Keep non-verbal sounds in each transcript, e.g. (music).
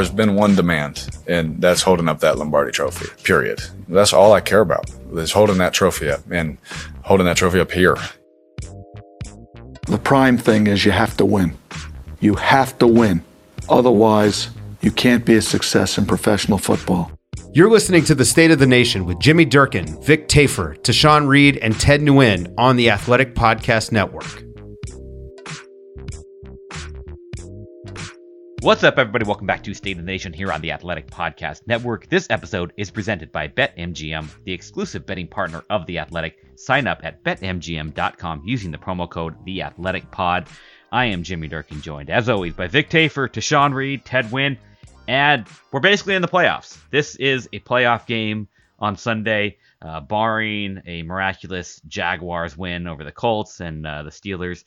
There's been one demand, and that's holding up that Lombardi trophy, period. That's all I care about, is holding that trophy up and holding that trophy up here. The prime thing is you have to win. You have to win. Otherwise, you can't be a success in professional football. You're listening to The State of the Nation with Jimmy Durkin, Vic Tafur, Tashan Reed, and Ted Nguyen on the Athletic Podcast Network. What's up, everybody? Welcome back to State of the Nation here on the Athletic Podcast Network. This episode is presented by BetMGM, the exclusive betting partner of the Athletic. Sign up at betmgm.com using the promo code TheAthleticPod. I am Jimmy Durkin, joined as always by Vic Tafur, Tashan Reed, Ted Nguyen, and we're basically in the playoffs. This is a playoff game on Sunday, uh, barring a miraculous Jaguars win over the Colts and uh, the Steelers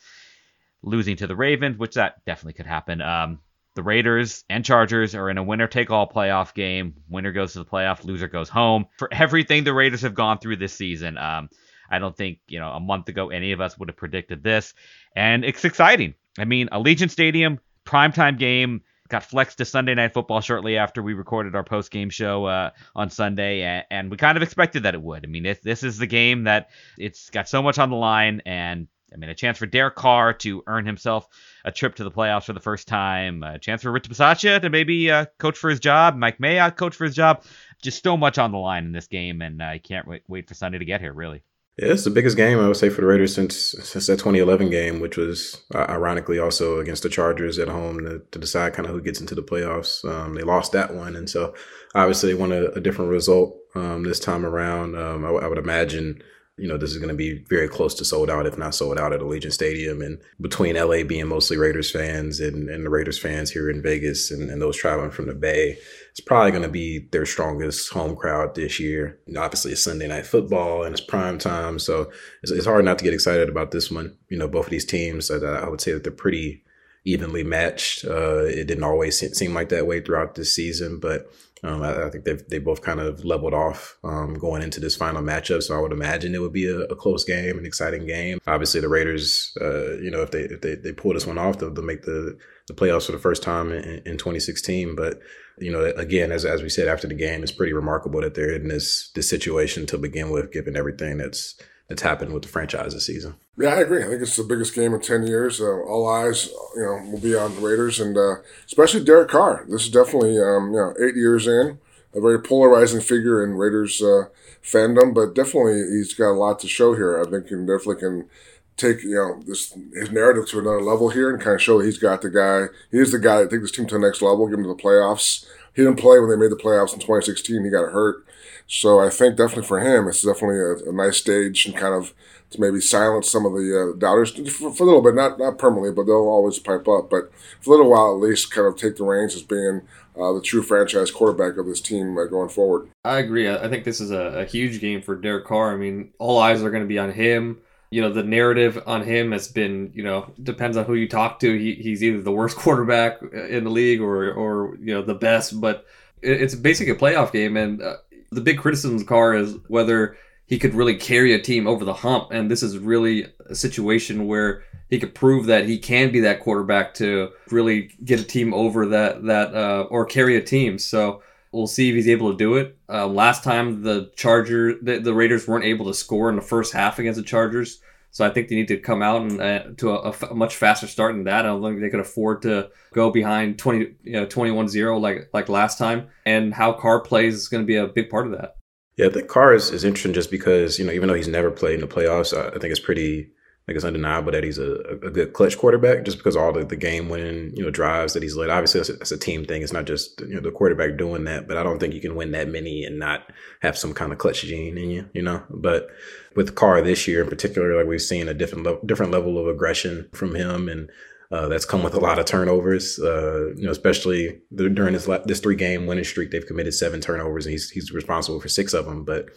losing to the Ravens, which that definitely could happen. Um, the Raiders and Chargers are in a winner take all playoff game. Winner goes to the playoff, loser goes home. For everything the Raiders have gone through this season, um, I don't think, you know, a month ago any of us would have predicted this. And it's exciting. I mean, Allegiant Stadium, primetime game, got flexed to Sunday Night Football shortly after we recorded our post game show uh, on Sunday, and, and, we kind of expected that it would. I mean, it, this is the game that it's got so much on the line, and I mean, a chance for Derek Carr to earn himself a trip to the playoffs for the first time, a chance for Rich Bisaccia to maybe uh, coach for his job, Mike Mayock coach for his job. Just so much on the line in this game, and I can't wait, wait for Sunday to get here, really. Yeah, it's the biggest game I would say for the Raiders since since that 2011 game, which was uh, ironically also against the Chargers at home to, to decide kind of who gets into the playoffs. Um, they lost that one, and so obviously they want a, a different result um, this time around. Um, I, w- I would imagine you know, this is going to be very close to sold out, if not sold out at Allegiant Stadium. And between LA being mostly Raiders fans and, and the Raiders fans here in Vegas and, and those traveling from the Bay, it's probably going to be their strongest home crowd this year. Obviously, it's Sunday night football and it's prime time. So it's, it's hard not to get excited about this one. You know, both of these teams, I, I would say that they're pretty evenly matched. Uh, it didn't always seem like that way throughout this season, but um, I, I, think they they both kind of leveled off um, going into this final matchup. So I would imagine it would be a, a close game, an exciting game. Obviously, the Raiders, uh, you know, if they if they, they pull this one off, they'll, they'll make the the playoffs for the first time in, in 2016. But you know, again, as as we said after the game, it's pretty remarkable that they're in this this situation to begin with, given everything that's that's happened with the franchise this season. Yeah, I agree. I think it's the biggest game in ten years. Uh, all eyes, you know, will be on the Raiders, and uh, especially Derek Carr. This is definitely, um, you know, eight years in, a very polarizing figure in Raiders uh, fandom, but definitely he's got a lot to show here. I think he definitely can take you know this his narrative to another level here and kind of show he's got the guy. He is the guy that take this team to the next level, get him to the playoffs. He didn't play when they made the playoffs in 2016. He got hurt. So I think definitely for him, it's definitely a, a nice stage and kind of to maybe silence some of the uh, doubters for, for, a little bit, not not permanently, but they'll always pipe up. But for a little while, at least, kind of take the reins as being uh, the true franchise quarterback of this team uh, going forward. I agree. I think this is a, a huge game for Derek Carr. I mean, all eyes are going to be on him. You know, the narrative on him has been, you know, depends on who you talk to. He, he's either the worst (laughs) quarterback in the league or, or you know, the best. But it's basically a playoff game, and uh, the big criticism of Carr is whether he could really carry a team over the hump. And this is really a situation where he could prove that he can be that quarterback to really get a team over that that uh, or carry a team. So we'll see if he's able to do it. Uh, last time the Charger the, the, Raiders weren't able to score in the first half against the Chargers. So I think they need to come out and uh, to a, a, much faster start than that. I don't think they could afford to go behind 20, you know, 21-0 like like last time. And how Carr plays is going to be a big part of that. Yeah, I think Carr is, is interesting just because, you know, even though he's never played in the playoffs, I think it's pretty like it's undeniable that he's a, a good clutch quarterback just because all the, the game winning you know drives that he's led. Obviously, it's a, a, team thing. It's not just you know the quarterback doing that. But I don't think you can win that many and not have some kind of clutch gene in you. You know. But with Carr this year in particular, like we've seen a different level, different level of aggression from him and uh, that's come with a lot of turnovers. Uh, you know, especially during this this three game winning streak, they've committed seven turnovers, and he's he's responsible for six of them. But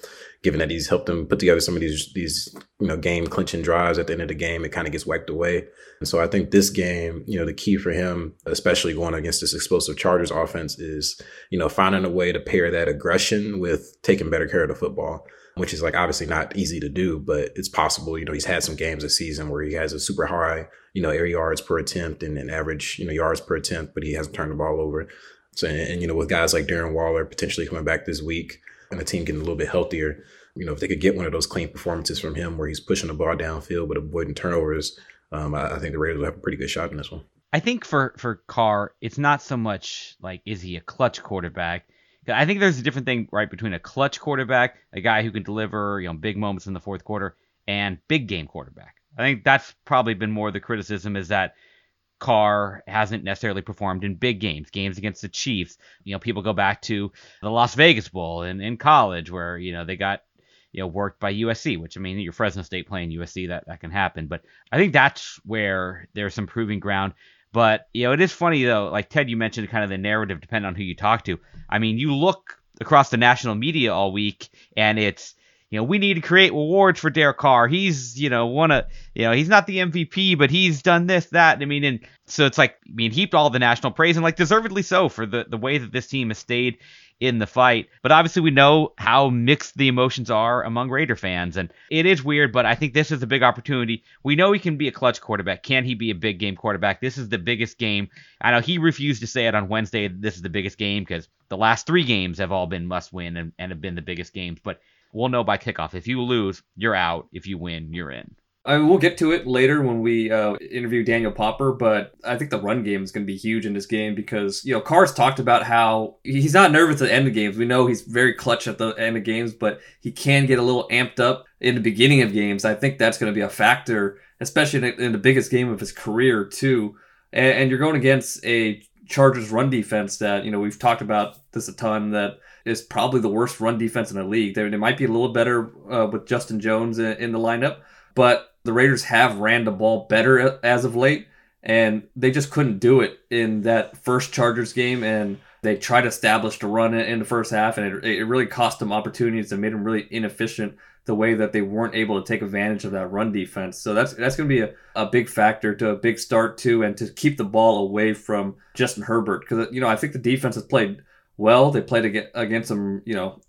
given that he's helped them put together some of these these you know game clinching drives at the end of the game, it kind of gets wiped away. And so I think this game, you know, the key for him, especially going against this explosive Chargers offense, is you know finding a way to pair that aggression with taking better care of the football which is like obviously not easy to do, but it's possible. You know, he's had some games this season where he has a super high, you know, air yards per attempt and an average, you know, yards per attempt, but he hasn't turned the ball over. So, and, and you know, with guys like Darren Waller potentially coming back this week and the team getting a little bit healthier, you know, if they could get one of those clean performances from him where he's pushing the ball downfield but avoiding turnovers, um, I, I think the Raiders will have a pretty good shot in this one. I think for for Carr, it's not so much like is he a clutch quarterback I think there's a different thing, right, between a clutch quarterback, a guy who can deliver, you know, big moments in the fourth quarter, and big game quarterback. I think that's probably been more the criticism is that Carr hasn't necessarily performed in big games, games against the Chiefs. You know, people go back to the Las Vegas Bowl in, in college where, you know, they got, you know, worked by USC, which I mean, your Fresno State playing USC, that, that can happen. But I think that's where there's some proving ground. But you know, it is funny though. Like Ted, you mentioned kind of the narrative depending on who you talk to. I mean, you look across the national media all week, and it's you know we need to create rewards for Derek Carr. He's you know one of you know he's not the MVP, but he's done this that. I mean, and so it's like I mean heaped all the national praise and like deservedly so for the the way that this team has stayed in the fight. But obviously, we know how mixed the emotions are among Raider fans, and it is weird. But I think this is a big opportunity. We know he can be a clutch quarterback. Can he be a big game quarterback? This is the biggest game. I know he refused to say it on Wednesday. This is the biggest game because the last three games have all been must win and, and have been the biggest games. But we'll know by kickoff. If you lose, you're out. If you win, you're in. I mean, we'll get to it later when we uh, interview Daniel Popper, but I think the run game is going to be huge in this game because, you know, Carr's talked about how he's not nervous at the end of games. We know he's very clutch at the end of games, but he can get a little amped up in the beginning of games. I think that's going to be a factor, especially in, the biggest game of his career, too. And, and you're going against a Chargers run defense that, you know, we've talked about this a ton that is probably the worst run defense in the league. They, they might be a little better uh, with Justin Jones in, in the lineup, but the Raiders have ran the ball better as of late, and they just couldn't do it in that first Chargers game. And they tried to establish the run in the first half, and it, it really cost them opportunities and made them really inefficient the way that they weren't able to take advantage of that run defense. So that's that's going to be a, a big factor to a big start too, and to keep the ball away from Justin Herbert because you know I think the defense has played well. They played against some you know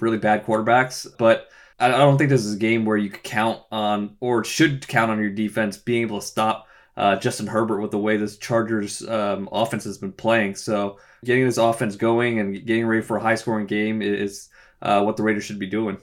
really bad quarterbacks, but I don't think this is a game where you could count on or should count on your defense being able to stop uh, Justin Herbert with the way this Chargers um, offense has been playing. So getting this offense going and getting ready for a high scoring game is uh, what the Raiders should be doing.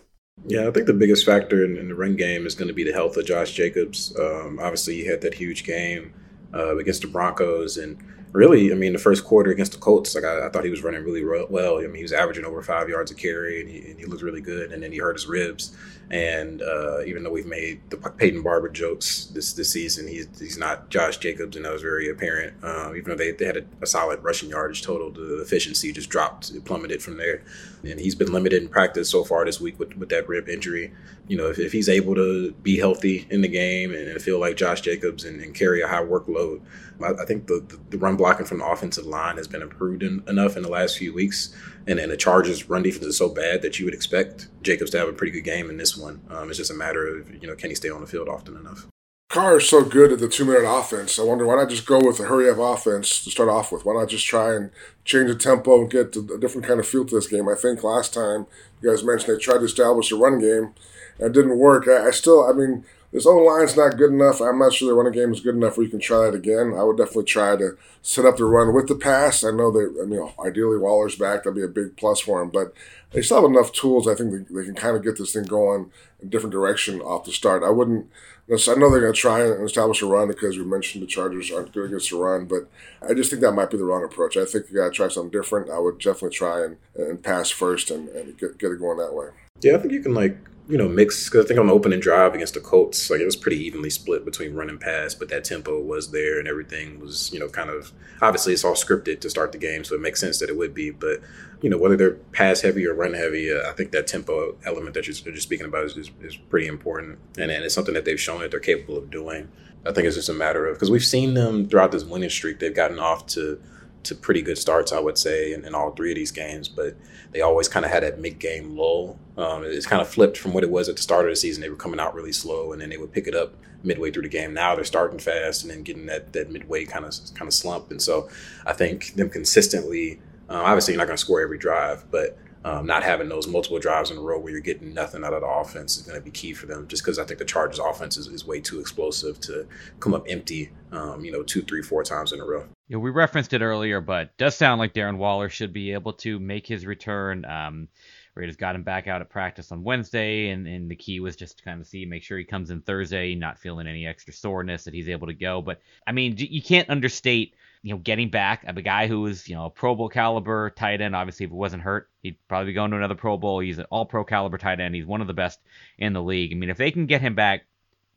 Yeah, I think the biggest factor in, in the run game is going to be the health of Josh Jacobs. Um, obviously, he had that huge game uh, against the Broncos, and really, I mean, the first quarter against the Colts, like I, I, thought he was running really well. I mean, he was averaging over five yards a carry, and he, and he looked really good. And then he hurt his ribs, and uh, even though we've made the Peyton Barber jokes this this season, he's he's not Josh Jacobs, and that was very apparent. Uh, even though they, they had a, a, solid rushing yardage total, the efficiency just dropped, it plummeted from there. And he's been limited in practice so far this week with, with that rib injury. You know, if, if he's able to be healthy in the game and, and feel like Josh Jacobs and, and carry a high workload, I, I think the, the, the run blocking from the offensive line has been improved in, enough in the last few weeks and, and the Chargers' run defense is so bad that you would expect Jacobs to have a pretty good game in this one. Um, it's just a matter of you know can he stay on the field often enough. Carr is so good at the two minute offense. I wonder why not just go with a hurry up offense to start off with? Why not just try and change the tempo and get a different kind of feel to this game? I think last time you guys mentioned they tried to establish a run game and it didn't work. I, I still, I mean, this O line's not good enough. I'm not sure the running game is good enough where you can try it again. I would definitely try to set up the run with the pass. I know that, I mean, ideally Waller's back. That'd be a big plus for him. But they still have enough tools. I think they, they can kind of get this thing going in a different direction off the start. I wouldn't, I know they're going to try and establish a run because we mentioned the Chargers aren't good against the run, but I just think that might be the wrong approach. I think you got to try something different. I would definitely try and, and pass first and, and get, get it going that way. Yeah, I think you can like you know, mix because I think on the opening drive against the Colts, like it was pretty evenly split between run and pass, but that tempo was there and everything was, you know, kind of obviously it's all scripted to start the game, so it makes sense that it would be. But you know, whether they're pass heavy or run heavy, uh, I think that tempo element that you're, you're speaking about is, is, is, pretty important, and, and it's something that they've shown that they're capable of doing. I think it's just a matter of because we've seen them throughout this winning streak, they've gotten off to to pretty good starts, I would say, in, in all three of these games. But they always kind of had that mid game lull. Um, it's kind of flipped from what it was at the start of the season. They were coming out really slow, and then they would pick it up midway through the game. Now they're starting fast and then getting that that midway kind of kind of slump. And so I think them consistently. Uh, obviously, you're not going to score every drive, but um, not having those multiple drives in a row where you're getting nothing out of the offense is going to be key for them. Just because I think the Chargers' offense is, is way too explosive to come up empty, um, you know, two, three, four times in a row. Yeah, we referenced it earlier, but does sound like Darren Waller should be able to make his return. Um, Raiders got him back out at practice on Wednesday, and, and the key was just to kind of see, make sure he comes in Thursday, not feeling any extra soreness, that he's able to go. But I mean, you can't understate you know, getting back a guy who was, you know, a Pro Bowl caliber tight end. Obviously, if it wasn't hurt, he'd probably be going to another Pro Bowl. He's an all pro caliber tight end. He's one of the best in the league. I mean, if they can get him back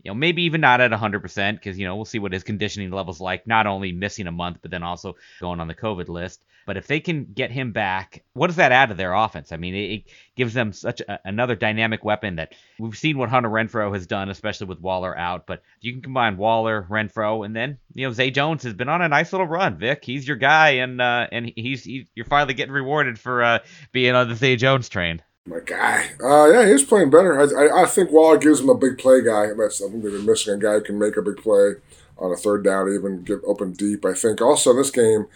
you know, maybe even not at 100% because, you know, we'll see what his conditioning level's like, not only missing a month, but then also going on the COVID list. But if they can get him back, what does that add to their offense? I mean, it, it gives them such a, another dynamic weapon that we've seen what Hunter Renfrow has done, especially with Waller out. But you can combine Waller, Renfrow, and then, you know, Zay Jones has been on a nice little run, Vic. He's your guy, and uh, and he's, he's you're finally getting rewarded for uh, being on the Zay Jones train. My guy. Uh, yeah, he's playing better. I, I, I, think Waller gives him a big play guy. That's something they've been missing a guy who can make a big play on a third down, even get open deep. I think also in this game,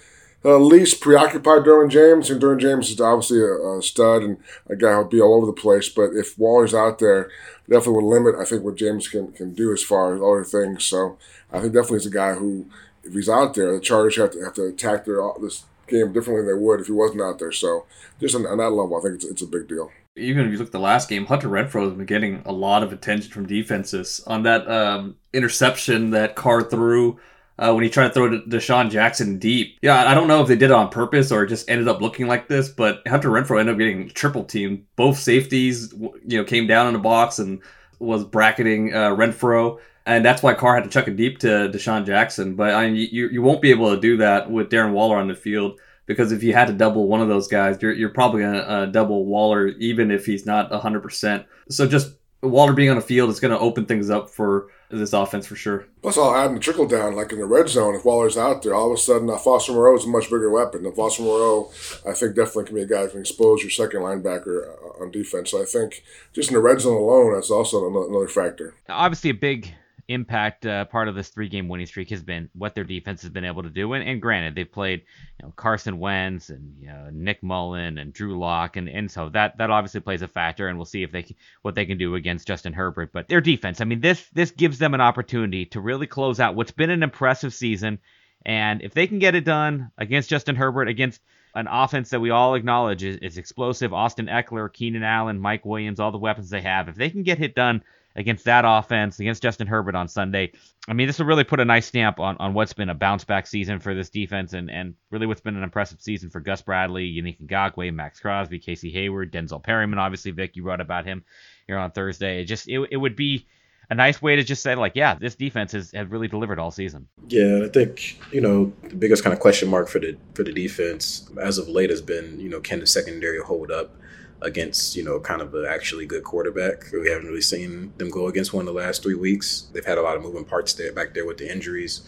uh, least preoccupied Derwin James, and Derwin James is obviously a, a, stud and a guy who'll be all over the place. But if Waller's out there, definitely will limit, I think, what James can, can do as far as other things. So I think definitely he's a guy who, if he's out there, the Chargers have to have to attack their this game differently than they would if he wasn't out there. So just on, on that level, I think it's, it's a big deal even if you look at the last game, Hunter Renfrow has been getting a lot of attention from defenses on that um, interception that Carr threw uh, when he tried to throw to DeSean Jackson deep. Yeah, I don't know if they did it on purpose or it just ended up looking like this, but Hunter Renfrow ended up getting triple teamed. Both safeties, you know, came down in the box and was bracketing uh, Renfrow. And that's why Carr had to chuck it deep to DeSean Jackson. But I mean, you, you won't be able to do that with Darren Waller on the field because if you had to double one of those guys, you're, you're probably going to uh, double Waller even if he's not 100%. So just Waller being on the field is going to open things up for this offense for sure. Plus, I'll add in the trickle down, like in the red zone, if Waller's out there, all of a sudden uh, Foster Moreau is a much bigger weapon. And Foster Moreau, I think, definitely can be a guy who can expose your second linebacker uh, on defense. So I think just in the red zone alone, that's also another factor. Obviously, a big impact uh, part of this three game winning streak has been what their defense has been able to do. And, and granted, they've played you know, Carson Wentz and you know, Nick Mullen and Drew Lock, and, and so that that obviously plays a factor. And we'll see if they what they can do against Justin Herbert. But their defense, I mean, this this gives them an opportunity to really close out what's been an impressive season. And if they can get it done against Justin Herbert, against an offense that we all acknowledge is, is explosive, Austin Ekeler, Keenan Allen, Mike Williams, all the weapons they have, if they can get it done against that offense, against Justin Herbert on Sunday. I mean, this will really put a nice stamp on, on what's been a bounce back season for this defense and, and really what's been an impressive season for Gus Bradley, Yannick Ngakoue, Maxx Crosby, Casey Hayward, Denzel Perryman. Obviously, Vic, you wrote about him here on Thursday. It just it, it would be a nice way to just say like, yeah, this defense has, has really delivered all season. Yeah, I think you know the biggest kind of question mark for the for the defense as of late has been you know can the secondary hold up against, you know, kind of an actually good quarterback. We haven't really seen them go against one in the last three weeks. They've had a lot of moving parts there back there with the injuries.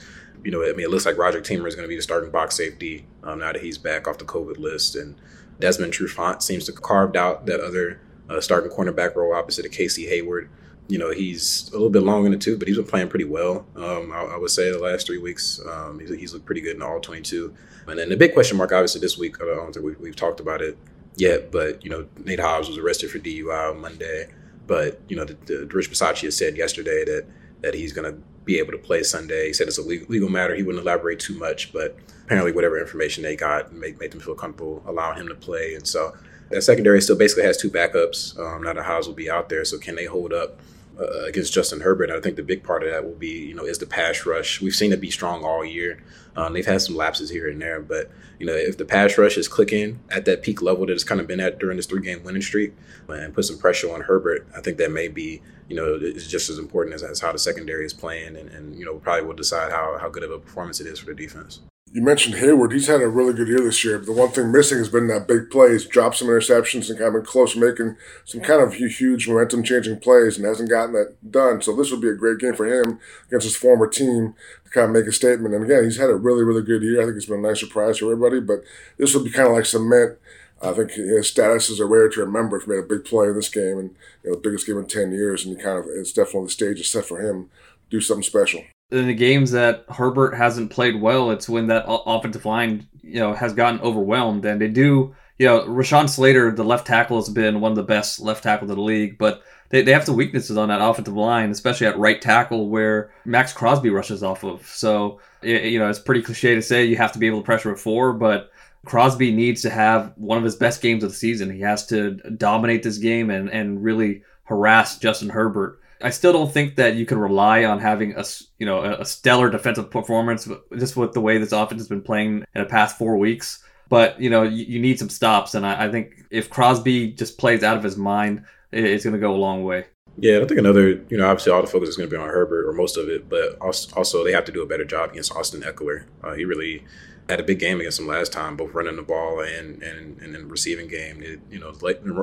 You know, I mean, it looks like Roger Teamer is going to be the starting box safety um, now that he's back off the COVID list. And Desmond Trufant seems to have carved out that other uh, starting cornerback role opposite of Casey Hayward. You know, he's a little bit long in the tooth, but he's been playing pretty well. Um, I, I, would say the last three weeks, um, he's, he's, looked pretty good in all 22. And then the big question mark, obviously, this week, I don't think we, have talked about it yet, but you know Nate Hobbs was arrested for DUI on Monday. But you know, the, the Rich Bisaccia said yesterday that that he's going to be able to play Sunday. He said it's a legal matter. He wouldn't elaborate too much, but apparently, whatever information they got made, made them feel comfortable allowing him to play. And so that secondary still basically has two backups. Um, now that Hobbs will be out there, so can they hold up uh, against Justin Herbert. I think the big part of that will be, you know, is the pass rush. We've seen it be strong all year. Um, they've had some lapses here and there, but you know, if the pass rush is clicking at that peak level that it's kind of been at during this three-game winning streak, and put some pressure on Herbert, I think that may be, you know, it's just as important as, as how the secondary is playing, and, and you know, probably will decide how how good of a performance it is for the defense you mentioned Hayward. He's had a really good year this year. But the one thing missing has been that big plays, dropped some interceptions and kind of close making some kind of huge momentum changing plays and hasn't gotten that done. So this would be a great game for him against his former team to kind of make a statement. And again, he's had a really, really good year. I think it's been a nice surprise for everybody. But this would be kind of like cement. I think his status is a rare to remember if he made a big play in this game and you know, the biggest game in 10 years. And he kind of, it's definitely the stage is set for him to do something special in the games that Herbert hasn't played well, it's when that offensive line, you know, has gotten overwhelmed. And they do, you know, Rashawn Slater, the left tackle, has been one of the best left tackles in the league, but they, they have some weaknesses on that offensive line, especially at right tackle where Maxx Crosby rushes off of. So, you know, it's pretty cliche to say you have to be able to pressure a four, but Crosby needs to have one of his best games of the season. He has to dominate this game and, and really harass Justin Herbert. I still don't think that you can rely on having a you know a stellar defensive performance just with the way this offense has been playing in the past four weeks. But you know you, you need some stops, and I, I, think if Crosby just plays out of his mind, it, it's going to go a long way. Yeah, I think another you know obviously all the focus is going to be on Herbert or most of it, but also, also they have to do a better job against Austin Ekeler. Uh, he really had a big game against them last time, both running the ball and and and in receiving game. It, you know,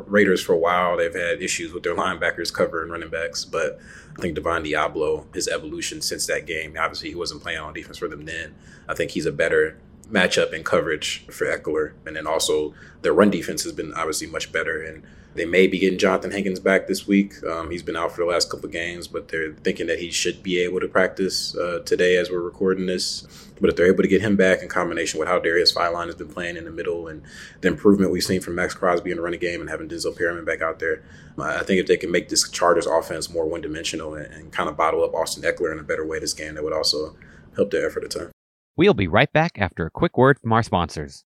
Raiders for a while, they've had issues with their linebackers covering running backs, but I think Divine Deablo, his evolution since that game, obviously he wasn't playing on defense for them then. I think he's a better matchup and coverage for Ekeler, and then also their run defense has been obviously much better and they may be getting Johnathan Hankins back this week. Um, he's been out for the last couple games, but they're thinking that he should be able to practice uh, today as we're recording this. But if they're able to get him back in combination with how Darius Philon has been playing in the middle and the improvement we've seen from Maxx Crosby in the running game and having Denzel Perryman back out there, I think if they can make this Chargers offense more one dimensional and, and kind of bottle up Austin Ekeler in a better way this game, that would also help their effort a ton. We'll be right back after a quick word from our sponsors.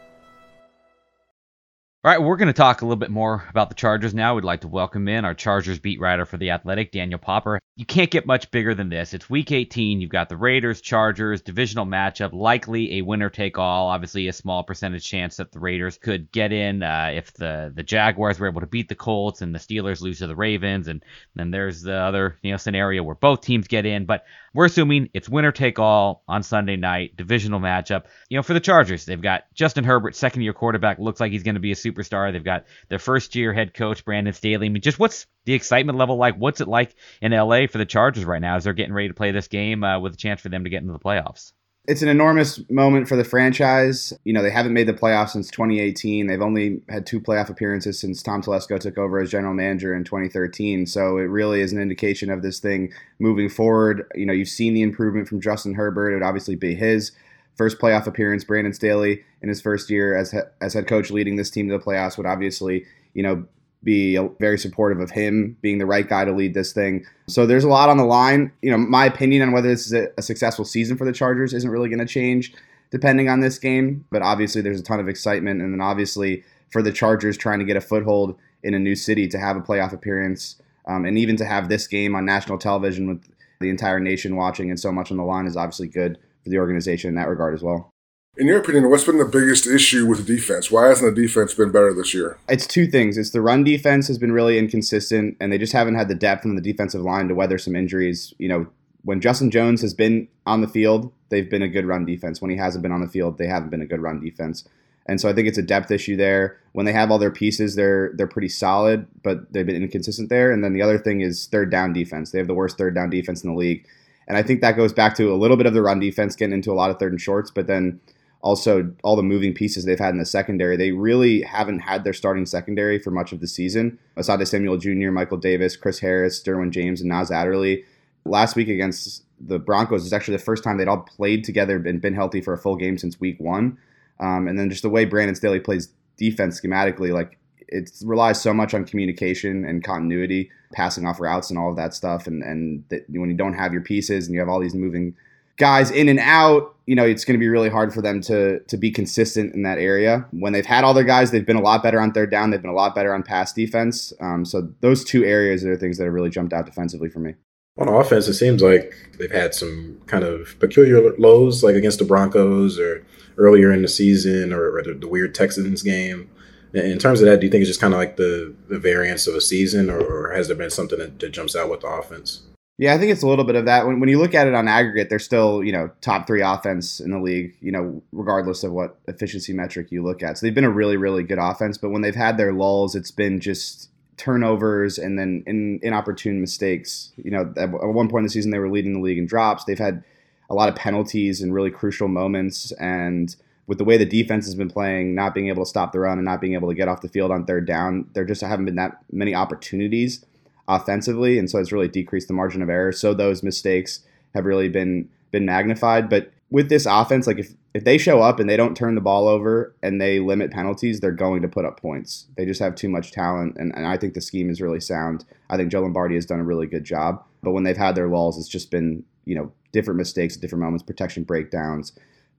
All right, we're going to talk a little bit more about the Chargers now. We'd like to welcome in our Chargers beat writer for The Athletic, Daniel Popper. you can't get much bigger than this. It's week 18. You've got the Raiders, Chargers, divisional matchup, likely a winner take all. Obviously, a small percentage chance that the Raiders could get in uh, if the, the Jaguars were able to beat the Colts and the Steelers lose to the Ravens. And then there's the other you know scenario where both teams get in. But we're assuming it's winner take all on Sunday night, divisional matchup. You know, for the Chargers, they've got Justin Herbert, second year quarterback, looks like he's going to be a superstar. They've got their first year head coach, Brandon Staley. I mean, just what's the excitement level like? What's it like in LA for the Chargers right now as they're getting ready to play this game uh, with a chance for them to get into the playoffs? It's an enormous moment for the franchise. You know, they haven't made the playoffs since 2018. They've only had two playoff appearances since Tom Telesco took over as general manager in 2013. So it really is an indication of this thing moving forward. You know, you've seen the improvement from Justin Herbert. It would obviously be his first playoff appearance. Brandon Staley in his first year as as head coach leading this team to the playoffs would obviously, you know, be very supportive of him being the right guy to lead this thing. So there's a lot on the line. You know, my opinion on whether this is a, successful season for the Chargers isn't really going to change depending on this game, but obviously there's a ton of excitement and then obviously for the Chargers trying to get a foothold in a new city to have a playoff appearance um, and even to have this game on national television with the entire nation watching and so much on the line is obviously good for the organization in that regard as well. In your opinion, what's been the biggest issue with the defense? Why hasn't the defense been better this year? It's two things. It's the run defense has been really inconsistent, and they just haven't had the depth in the defensive line to weather some injuries. You know, when Justin Jones has been on the field, they've been a good run defense. When he hasn't been on the field, they haven't been a good run defense. And so I think it's a depth issue there. When they have all their pieces, they're they're pretty solid, but they've been inconsistent there. And then the other thing is third down defense. They have the worst third down defense in the league. And I think that goes back to a little bit of the run defense getting into a lot of third and shorts, but then also all the moving pieces they've had in the secondary. They really haven't had their starting secondary for much of the season. Asante Samuel Jr., Michael Davis, Chris Harris, Derwin James, and Nas Adderley. Last week against the Broncos is actually the first time they'd all played together and been healthy for a full game since week one. Um, and then just the way Brandon Staley plays defense schematically, like it relies so much on communication and continuity, passing off routes and all of that stuff. And and that when you don't have your pieces and you have all these moving guys in and out, you know, it's going to be really hard for them to to be consistent in that area. When they've had all their guys, they've been a lot better on third down. They've been a lot better on pass defense. Um, so those two areas are things that have really jumped out defensively for me. On offense, it seems like they've had some kind of peculiar lows, like against the Broncos or earlier in the season, or, or the, the, weird Texans game. In terms of that, do you think it's just kind of like the, the variance of a season, or, or has there been something that, that jumps out with the offense? Yeah, I think it's a little bit of that. When, when you look at it on aggregate, they're still, you know, top three offense in the league, you know, regardless of what efficiency metric you look at. So they've been a really, really good offense. But when they've had their lulls, it's been just turnovers and then in, inopportune mistakes. You know, at, at one point in the season, they were leading the league in drops. They've had a lot of penalties in really crucial moments. And with the way the defense has been playing, not being able to stop the run and not being able to get off the field on third down, there just haven't been that many opportunities offensively, and so it's really decreased the margin of error. So those mistakes have really been been magnified. But with this offense, like if if they show up and they don't turn the ball over and they limit penalties, they're going to put up points. They just have too much talent, and, and I think the scheme is really sound. I think Joe Lombardi has done a really good job. But when they've had their lulls, it's just been you know different mistakes at different moments, protection breakdowns,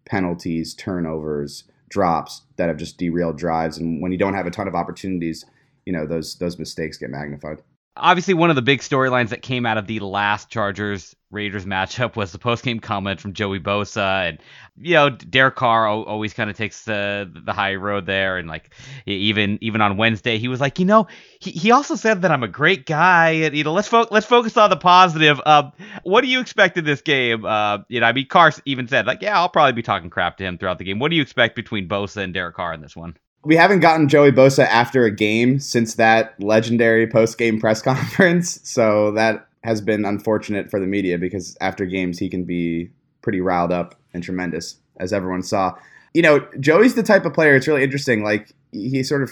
penalties, turnovers, drops that have just derailed drives. And when you don't have a ton of opportunities, you know those those mistakes get magnified. Obviously, one of the big storylines that came out of the last Chargers Raiders matchup (laughs) was the post game comment from Joey Bosa, and you know Derek Carr always kind of takes the the high road there, and like even even on Wednesday he was like, you know, he, he also said that I'm a great guy, and you know let's fo- let's focus on the positive. Um, what do you expect in this game? Uh, you know, I mean Carr even said like, yeah, I'll probably be talking crap to him throughout the game. What do you expect between Bosa and Derek Carr in this one? We haven't gotten Joey Bosa after a game since that legendary post game press (laughs) conference. So that has been unfortunate for the media because after games he can be pretty riled up and tremendous, as everyone saw. You know, Joey's the type of player, it's really interesting. Like he sort of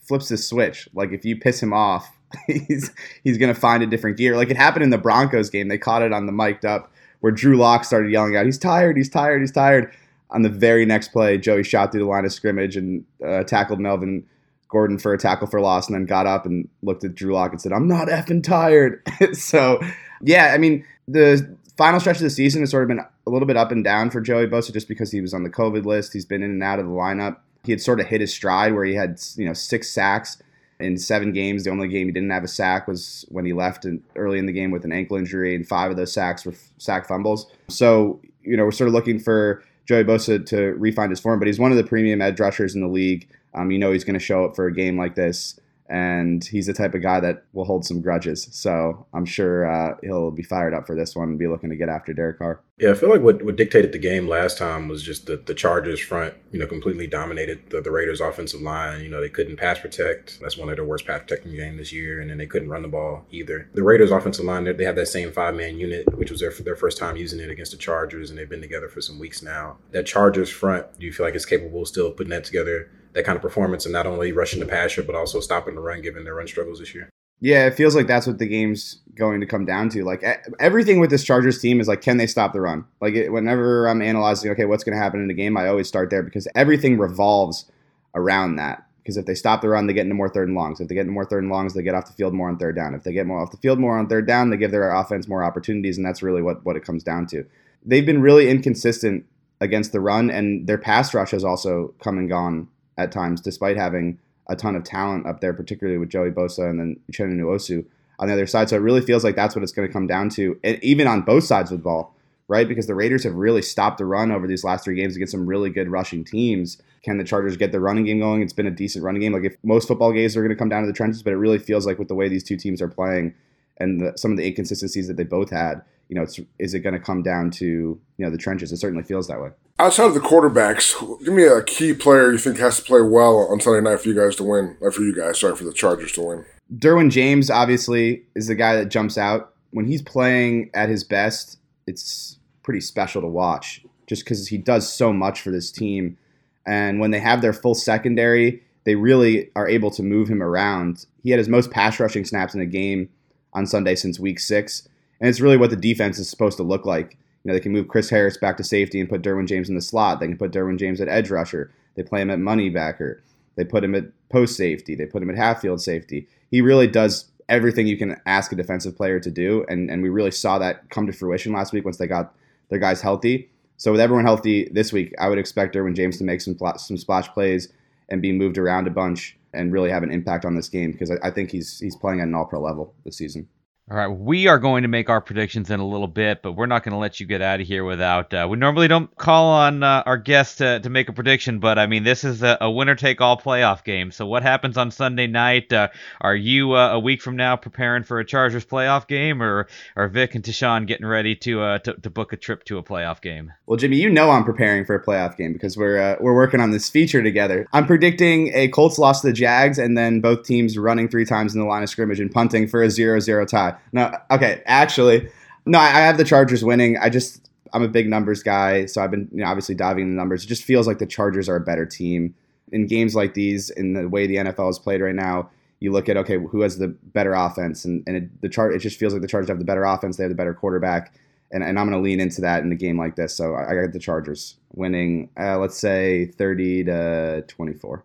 flips the switch. Like if you piss him off, (laughs) he's he's gonna find a different gear. Like it happened in the Broncos game. They caught it on the mic'd up where Drew Lock started yelling out, He's tired, he's tired, he's tired on the very next play, Joey shot through the line of scrimmage and uh, tackled Melvin Gordon for a tackle for loss, and then got up and looked at Drew Lock and said, "I'm not effing tired." (laughs) so, yeah, I mean, the final stretch of the season has sort of been a little bit up and down for Joey Bosa, just because he was on the COVID list. He's been in and out of the lineup. He had sort of hit his stride where he had you know six sacks in seven games. The only game he didn't have a sack was when he left in, early in the game with an ankle injury, and five of those sacks were sack fumbles. So, you know, we're sort of looking for Joey Bosa to refine his form, but he's one of the premium edge rushers in the league. Um, you know, he's going to show up for a game like this and he's the type of guy that will hold some grudges. So I'm sure uh, he'll be fired up for this one and be looking to get after Derek Carr. Yeah, I feel like what, what dictated the game last time was just that the Chargers front, you know, completely dominated the, the Raiders offensive line. You know, they couldn't pass protect. That's one of their worst pass protecting game this year. And then they couldn't run the ball either. The Raiders offensive line, they have that same five man unit, which was their, their first time using it against the Chargers. And they've been together for some weeks now. That Chargers front, do you feel like it's capable still of putting that together? That kind of performance and not only rushing the passer but also stopping the run given their run struggles this year. Yeah, it feels like that's what the game's going to come down to. Like everything with this Chargers team is like, can they stop the run? Like it, whenever I'm analyzing, okay, what's going to happen in the game, I always start there because everything revolves around that. Because if they stop the run, they get into more third and longs. If they get into more third and longs, they get off the field more on third down. If they get more off the field more on third down, they give their offense more opportunities, and that's really what what it comes down to. They've been really inconsistent against the run, and their pass rush has also come and gone at times, despite having a ton of talent up there, particularly with Joey Bosa and then Uchenna Nwosu on the other side. So it really feels like that's what it's going to come down to, and even on both sides of the ball, right? Because the Raiders have really stopped the run over these last three games against some really good rushing teams. Can the Chargers get the running game going? It's been a decent running game. Like if most football games are going to come down to the trenches, but it really feels like with the way these two teams are playing and the, some of the inconsistencies that they both had, you know, it's is it going to come down to you know the trenches? It certainly feels that way. Outside of the quarterbacks, give me a key player you think has to play well on Sunday night for you guys to win, or for you guys, sorry, for the Chargers to win. Derwin James obviously is the guy that jumps out when he's playing at his best. It's pretty special to watch, just because he does so much for this team, and when they have their full secondary, they really are able to move him around. He had his most pass rushing snaps in a game on Sunday since Week Six and it's really what the defense is supposed to look like. You know, they can move Chris Harris back to safety and put Derwin James in the slot. They can put Derwin James at edge rusher. They play him at money backer. They put him at post safety. They put him at half field safety. He really does everything you can ask a defensive player to do, and and we really saw that come to fruition last week once they got their guys healthy. So with everyone healthy this week, I would expect Derwin James to make some some splash plays and be moved around a bunch and really have an impact on this game because I, I think he's he's playing at an All Pro level this season. All right, we are going to make our predictions in a little bit, but we're not going to let you get out of here without. Uh, we normally don't call on uh, our guests to, to make a prediction, but I mean, this is a, a winner take all playoff game. So, what happens on Sunday night? Uh, are you uh, a week from now preparing for a Chargers playoff game, or are Vic and Tashan getting ready to, uh, to, to book a trip to a playoff game? Well, Jimmy, you know I'm preparing for a playoff game because we're uh, we're working on this feature together. I'm predicting a Colts loss to the Jags, and then both teams running three times in the line of scrimmage and punting for a 0-0 tie. No, okay, actually, no, I have the Chargers winning. I just I'm a big numbers guy, so I've been you know, obviously diving the numbers. It just feels like the Chargers are a better team in games like these. In the way the NFL is played right now, you look at okay, who has the better offense, and and it, the chart it just feels like the Chargers have the better offense. They have the better quarterback, and, and I'm going to lean into that in a game like this. So I, I got the Chargers winning. Uh, let's say 30 to 24.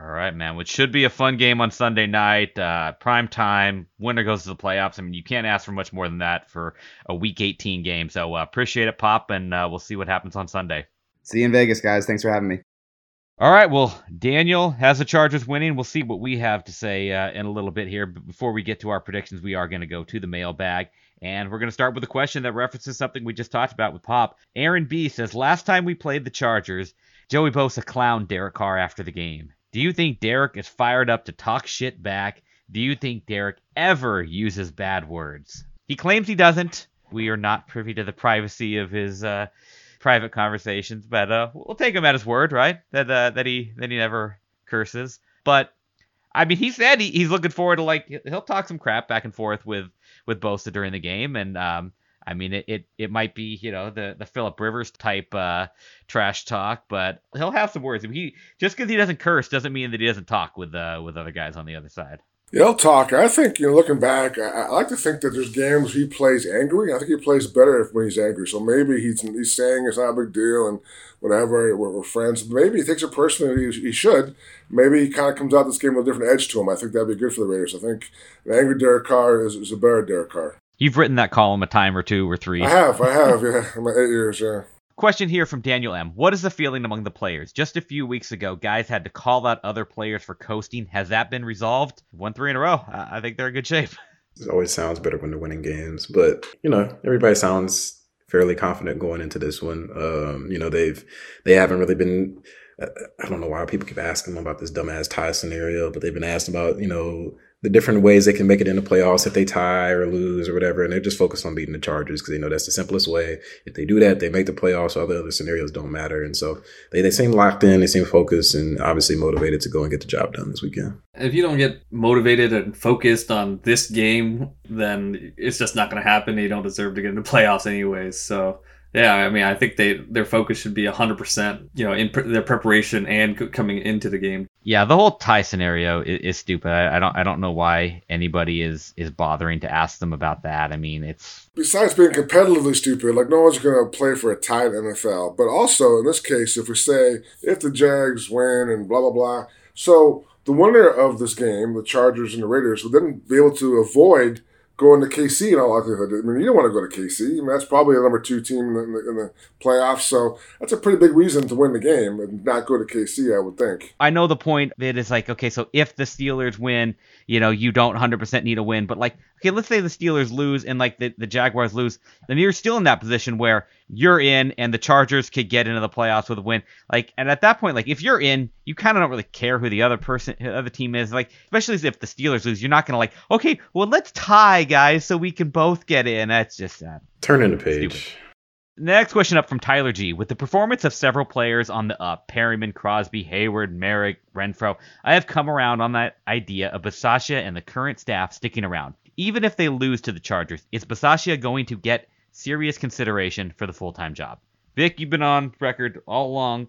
All right, man. Which should be a fun game on Sunday night, uh, prime time. Winner goes to the playoffs. I mean, you can't ask for much more than that for a Week 18 game. So uh, appreciate it, Pop, and uh, we'll see what happens on Sunday. See you in Vegas, guys. Thanks for having me. All right. Well, Daniel has the Chargers winning. We'll see what we have to say uh, in a little bit here. But before we get to our predictions, we are going to go to the mailbag. And we're going to start with a question that references something we just talked about with Pop. Aaron B says, Last time we played the Chargers, Joey Bosa clowned Derek Carr after the game. Do you think Derek is fired up to talk shit back? Do you think Derek ever uses bad words? He claims he doesn't. We are not privy to the privacy of his uh, private conversations, but uh, we'll take him at his word, right? That uh, that he that he never curses. But I mean, he said he, he's looking forward to like he'll talk some crap back and forth with with Bosa during the game, and um, I mean, it, it, it might be you know the the Philip Rivers type uh, trash talk, but he'll have some words. He just because he doesn't curse doesn't mean that he doesn't talk with uh, with other guys on the other side. He'll talk. I think you know, looking back, I, I, like to think that there's games he plays angry. I think he plays better when he's angry. So maybe he's he's saying it's not a big deal and whatever. We're, we're friends. Maybe he takes it personally. He, he should. Maybe he kind of comes out this game with a different edge to him. I think that'd be good for the Raiders. I think an angry Derek Carr is, is a better Derek Carr. You've written that column a time or two or three. I have, I have, yeah, in my eight years, yeah. Question here from Daniel M. What is the feeling among the players? Just a few weeks ago, guys had to call out other players for coasting. Has that been resolved? Won three in a row. I think they're in good shape. (laughs) It always sounds better when they're winning games, but you know, everybody sounds fairly confident going into this one. Um, you know, they've they haven't really been. I don't know why people keep asking them about this dumbass tie scenario, but they've been asked about you know the different ways they can make it in the playoffs if they tie or lose or whatever. And they're just focused on beating the Chargers because they know that's the simplest way. If they do that, they make the playoffs. All the other scenarios don't matter. And so they, they seem locked in, they seem focused and obviously motivated to go and get the job done this weekend. If you don't get motivated and focused on this game, then it's just not going to happen. You don't deserve to get in the playoffs anyways. So yeah, I mean, I think they their focus should be 100%, you know, in pre- their preparation and coming into the game. Yeah, the whole tie scenario is, is stupid. I, I, don't I don't know why anybody is is bothering to ask them about that. I mean, it's besides being competitively stupid, like no one's going to play for a tie in NFL. But also in this case, if we say if the Jags win and blah blah blah, so the winner of this game, the Chargers and the Raiders, would then be able to avoid going to KC in all likelihood. I mean, you don't want to go to KC. I mean, that's probably a number two team in the, in the, playoffs. So that's a pretty big reason to win the game and not go to KC, I would think. I know the point that is like, okay, so if the Steelers win, you know, you don't 100% need a win. But like, okay, let's say the Steelers lose and like the, the Jaguars lose, then you're still in that position where you're in and the Chargers could get into the playoffs with a win. Like, and at that point, like if you're in, you kind of don't really care who the other person, other team is. Like, especially if the Steelers lose, you're not gonna like, okay, well let's tie, guys, so we can both get in. That's just uh, turn turning the page. Stupid. Next question up from Tyler G. With the performance of several players on the up, Perryman, Crosby, Hayward, Merrick, Renfrow, I have come around on that idea of Bisaccia and the current staff sticking around. Even if they lose to the Chargers, is Bisaccia going to get serious consideration for the full time job? Vic, you've been on record all along.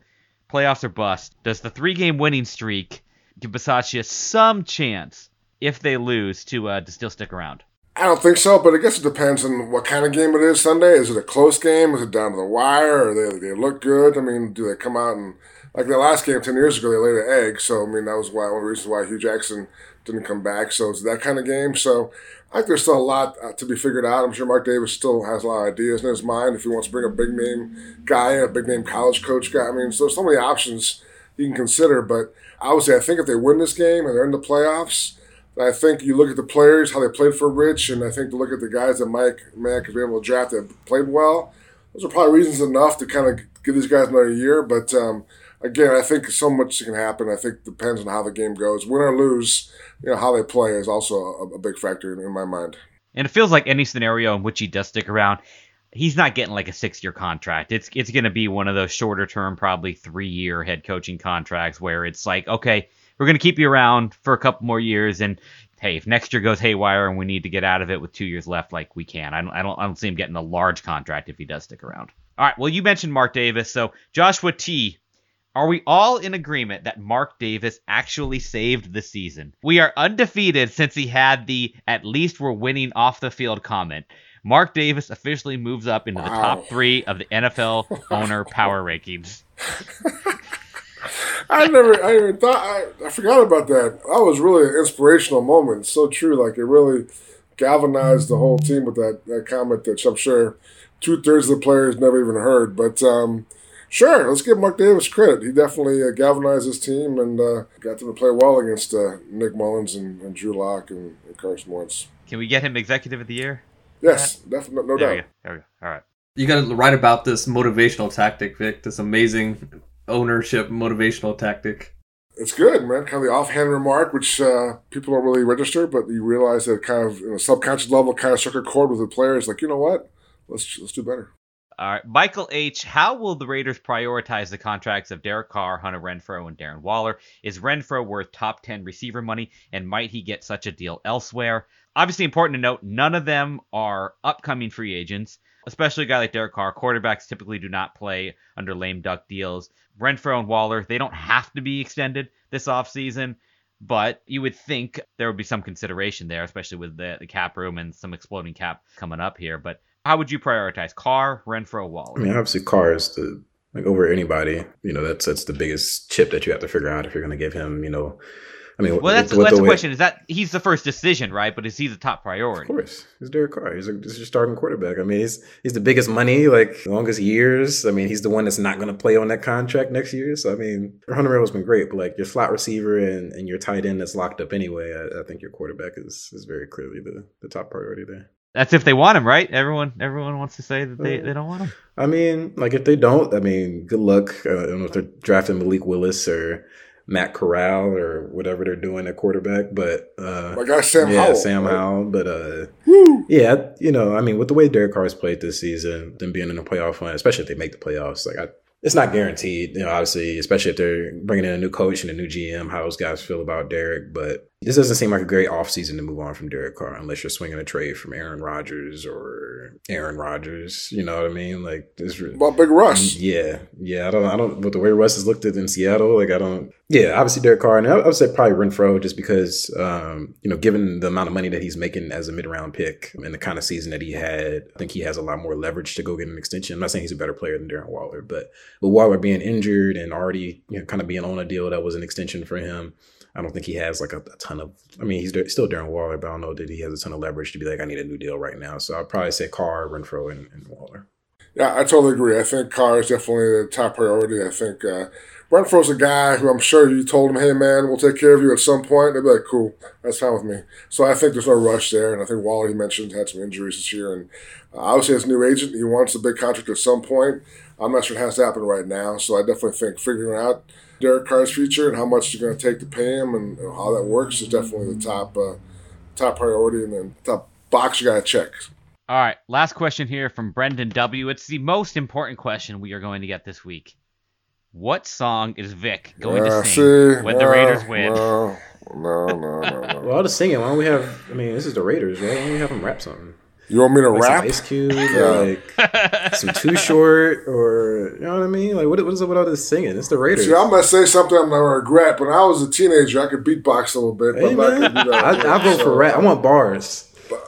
Playoffs are bust. Does the three game winning streak give Bisaccia some chance if they lose to uh, to still stick around? I don't think so, but I guess it depends on what kind of game it is Sunday. Is it a close game? Is it down to the wire? Or they they look good? I mean, do they come out and like the last game ten years ago they laid an egg? So I mean that was why one of the reasons why Hue Jackson didn't come back. So it's that kind of game. So I think there's still a lot uh, to be figured out. I'm sure Mark Davis still has a lot of ideas in his mind if he wants to bring a big name guy, a big name college coach guy. I mean, so there's so many options you can consider. But I would say I think if they win this game and they're in the playoffs I think you look at the players, how they played for Rich, and I think to look at the guys that Mike Mayock has been able to draft that played well. Those are probably reasons enough to kind of give these guys another year. But um, again, I think so much can happen. I think depends on how the game goes. Win or lose, you know, how they play is also a, a big factor in, in my mind. And it feels like any scenario in which he does stick around, he's not getting like a six year contract. It's it's going to be one of those shorter term, probably three year head coaching contracts where it's like, okay, we're going to keep you around for a couple more years. And hey, if next year goes haywire and we need to get out of it with two years left, like we can. I don't, I don't, I don't see him getting a large contract if he does stick around. All right. Well, you mentioned Mark Davis, so Joshua T. Are we all in agreement that Mark Davis actually saved the season? We are undefeated since he had the at least we're winning off the field comment. Mark Davis officially moves up into wow. the top three of the NFL owner power rankings. (laughs) I never, I even thought, I, I forgot about that. That was really an inspirational moment. so true. Like it really galvanized the whole team with that, that comment that I'm sure two thirds of the players never even heard. But um, sure, let's give Mark Davis credit. He definitely uh, galvanized his team and uh, got them to play well against uh, Nick Mullens and, and Drew Lock and, and, Carson Wentz. Can we get him executive of the year? Yes, definitely, no there doubt. We there we go. All right. You got to write about this motivational tactic, Vic. This amazing ownership motivational tactic. It's good, man. Kind of the offhand remark, which uh, people don't really register, but you realize that kind of in a subconscious level kind of struck a chord with the players. Like, you know what? Let's let's do better. All right, Michael H. How will the Raiders prioritize the contracts of Derek Carr, Hunter Renfrow, and Darren Waller? Is Renfrow worth top 10 receiver money, and might he get such a deal elsewhere? Obviously, important to note, none of them are upcoming free agents especially a guy like Derek Carr. Quarterbacks typically do not play under lame duck deals. Renfrow and Waller, they don't have to be extended this offseason, but you would think there would be some consideration there, especially with the, the cap room and some exploding cap coming up here. But how would you prioritize Carr, Renfrow, Waller? I mean, obviously Carr is the like over anybody. You know, that's that's the biggest chip that you have to figure out if you're going to give him, you know, I mean, Well, that's, that's the, question. Is that he's the first decision, right? But is he the top priority? Of course, he's Derek Carr. He's, a, he's your starting quarterback. I mean, he's he's the biggest money, like longest years. I mean, he's the one that's not going to play on that contract next year. So I mean, Hunter Renfrow's been great, but like your slot receiver and, and your tight end that's locked up anyway. I, I think your quarterback is is very clearly the, the top priority there. That's if they want him, right? Everyone everyone wants to say that they, they don't want him. I mean, like if they don't, I mean, good luck. Uh, I don't know if they're drafting Malik Willis or Matt Corral or whatever they're doing at quarterback, but uh, My guy Sam yeah, Howell, Sam right? Howell. But uh, yeah, you know, I mean, with the way Derek Carr's played this season, them being in the playoff run, especially if they make the playoffs, like I, it's not guaranteed. You know, obviously, especially if they're bringing in a new coach and a new GM, how those guys feel about Derek. But this doesn't seem like a great offseason to move on from Derek Carr unless you're swinging a trade from Aaron Rodgers or Aaron Rodgers. You know what I mean? Like this. About Big Russ. Yeah, yeah. I don't. I don't. But the way Russ is looked at in Seattle, like I don't. Yeah, obviously Derek Carr, and I I would say probably Renfrow, just because, um, you know, given the amount of money that he's making as a mid round pick and the kind of season that he had, I think he has a lot more leverage to go get an extension. I'm not saying he's a better player than Darren Waller, but with Waller being injured and already, you know, kind of being on a deal that was an extension for him. I don't think he has like a, a ton of. I mean, he's still Darren Waller, but I don't know that he has a ton of leverage to be like, I need a new deal right now. So I'd probably say Carr, Renfrow, and, and Waller. Yeah, I totally agree. I think Carr is definitely the top priority. I think uh, Renfrow's a guy who I'm sure you told him, hey, man, we'll take care of you at some point. They'd be like, cool, that's fine with me. So I think there's no rush there. And I think Waller, he mentioned, had some injuries this year. And uh, obviously, as a new agent, he wants a big contract at some point. I'm not sure it has to happen right now. So I definitely think figuring out Derek Carr's future and how much you're going to take to pay him and you know, how that works is definitely the top uh, top priority and then top box you got to check. All right, last question here from Brendan W. It's the most important question we are going to get this week. What song is Vic going Yeah, to sing see, when the Raiders win? No, no, no, no, no. (laughs) Well, just singing. Why don't we have? I mean, this is the Raiders, right? Why don't we have them rap something? You want me to like rap? Some Ice Cube, (laughs) Yeah. like some Too Short, or you know what I mean? Like, what, what is up with all this singing? It's the Raiders. See, I'm gonna say something I'm gonna regret. When I was a teenager, I could beatbox a little bit, Hey, I'm man, gonna do that. I, I vote so- for rap. I want bars.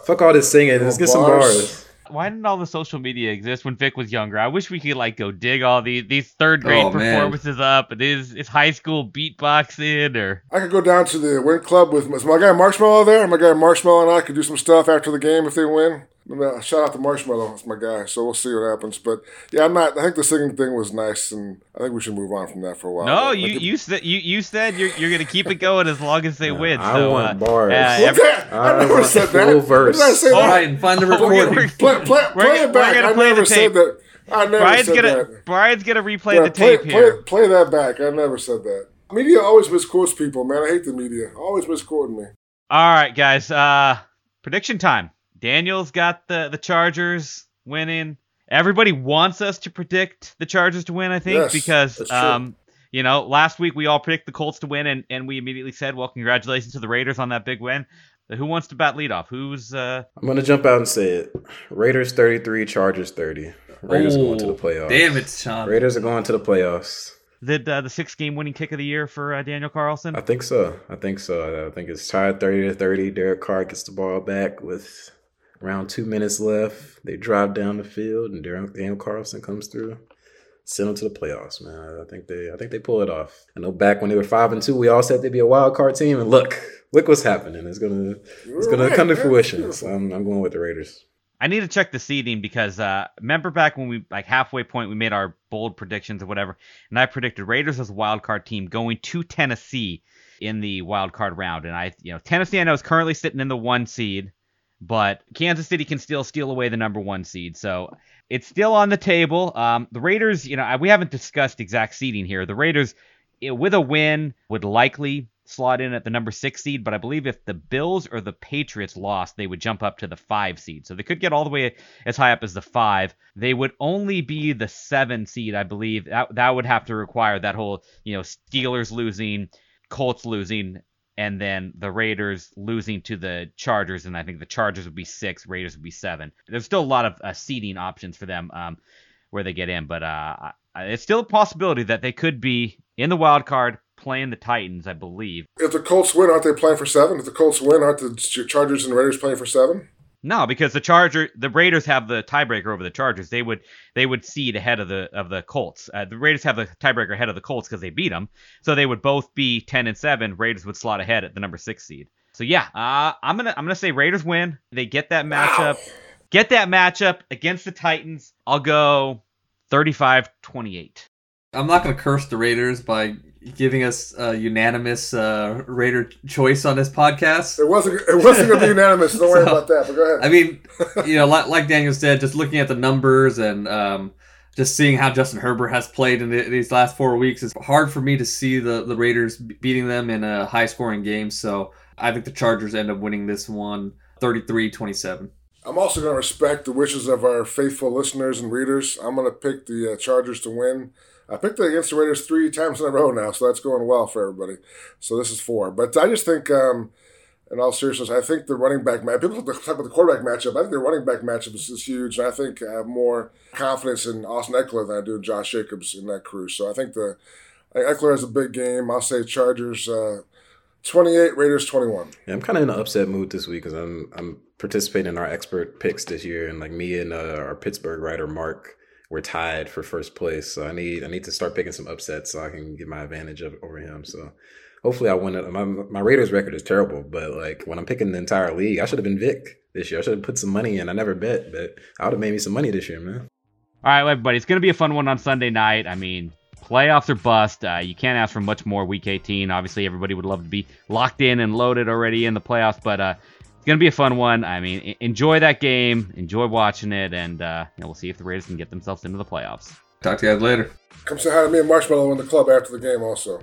Fuck all this singing. Let's get some bars? bars. Why didn't all the social media exist when Vic was younger? I wish we could like go dig all these these third oh, grade Oh, man. performances up and his his high school beatboxing or I could go down to the win club with is my guy Marshmello there. My guy Marshmello and I could do some stuff after the game if they win. Uh, Shout out to Marshmello, that's my guy. So we'll see what happens. But yeah, I'm not. I think the singing thing was nice, and I think we should move on from that for a while. no, Like, you it- you said you, you said you're you're gonna keep it going as long as they win. I so, want uh, bars. uh, What's every- I, I never said that. full verse. Did I say All that? right, find the (laughs) We're recording. Play, play, We're play it back. we're gonna I never said that. I never Brian's said gonna that. Brian's gonna replay Yeah, the play, tape play, here. play that back. I never said that. Media always misquotes people, man. I hate the media. Always misquoting me. All right, guys. Uh, prediction time. Daniel's got the the Chargers winning. Everybody wants us to predict the Chargers to win. I think Yes, because um, you know, last week we all predicted the Colts to win, and and we immediately said, well, congratulations to the Raiders on that big win. But who wants to bat leadoff? Who's uh? I'm gonna jump out and say it. Raiders 33, Chargers 30. Raiders going to the playoffs. Damn it, Sean. Raiders are going to the playoffs. Did uh, the six game winning kick of the year for uh, Daniel Carlson? I think so. I think so. I think it's tied 30 to 30. Derek Carr gets the ball back with around two minutes left. They drive down the field, and Darren- Daniel Carlson comes through. Send them to the playoffs, man. I think they, I think they pull it off. I know back when they were five and two, we all said they'd be a wild card team, and look, look what's happening. It's gonna, it's gonna right, come to man. fruition. So I'm, I'm going with the Raiders. I need to check the seeding because uh, remember back when we like halfway point we made our bold predictions or whatever, and I predicted Raiders as a wild card team going to Tennessee in the wild card round, and I you know Tennessee I know is currently sitting in the one seed, but Kansas City can still steal away the number one seed, so it's still on the table. Um, the Raiders, you know, we haven't discussed exact seeding here. The Raiders, eh, with a win, would likely slot in at the number six seed, but I believe if the Bills or the Patriots lost, they would jump up to the five seed. So they could get all the way as high up as the five. They would only be the seven seed, I believe. That that would have to require that whole, you know, Steelers losing, Colts losing, and then the Raiders losing to the Chargers, and I think the Chargers would be six, Raiders would be seven. There's still a lot of uh, seeding options for them um, where they get in, but uh, it's still a possibility that they could be in the wild card playing the Titans, I believe. If the Colts win, aren't they playing for seven? If the Colts win, aren't the Chargers and Raiders playing for seven? No, because the Charger, the Raiders have the tiebreaker over the Chargers. They would they would seed ahead of the of the Colts. Uh, the Raiders have the tiebreaker ahead of the Colts because they beat them. So they would both be ten and seven. Raiders would slot ahead at the number six seed. So yeah, uh, I'm gonna I'm gonna say Raiders win. They get that matchup. Wow. Get that matchup against the Titans. I'll go 35-28. I'm not gonna curse the Raiders by giving us a unanimous uh, Raider choice on this podcast. It wasn't. It wasn't going to be unanimous. Don't so, worry about that. But go ahead. (laughs) I mean, you know, like, like, Daniel said, just looking at the numbers and um, just seeing how Justin Herbert has played in the, these last four weeks, it's hard for me to see the the Raiders beating them in a high scoring game. So I think the Chargers end up winning this one, 33-27. I'm also going to respect the wishes of our faithful listeners and readers. I'm going to pick the uh, Chargers to win. I picked it against the Raiders three times in a row now, so that's going well for everybody. So this is four. But I just think, um, in all seriousness, I think the running back match. People talk about the quarterback matchup. I think the running back matchup is, is huge, and I think I have more confidence in Austin Ekeler than I do in Josh Jacobs in that crew. So I think the Ekeler has a big game. I'll say Chargers. Uh, 28, Raiders 21. Yeah, I'm kind of in an upset mood this week because I'm I'm participating in our expert picks this year, and like me and uh, our Pittsburgh writer Mark we're tied for first place. So I need I need to start picking some upsets so I can get my advantage of, over him. So hopefully I win it. My, my Raiders record is terrible, but like when I'm picking the entire league, I should have been Vic this year. I should have put some money in. I never bet, but I would have made me some money this year, man. All right, everybody. It's to be a fun one on Sunday night. I mean, playoffs are bust. Uh, you can't ask for much more week 18. Obviously, everybody would love to be locked in and loaded already in the playoffs, but uh, it's gonna be a fun one. I mean, enjoy that game, enjoy watching it, and uh, you know, we'll see if the Raiders can get themselves into the playoffs. Talk to you guys later. Come say hi to me and Marshmello in the club after the game, also.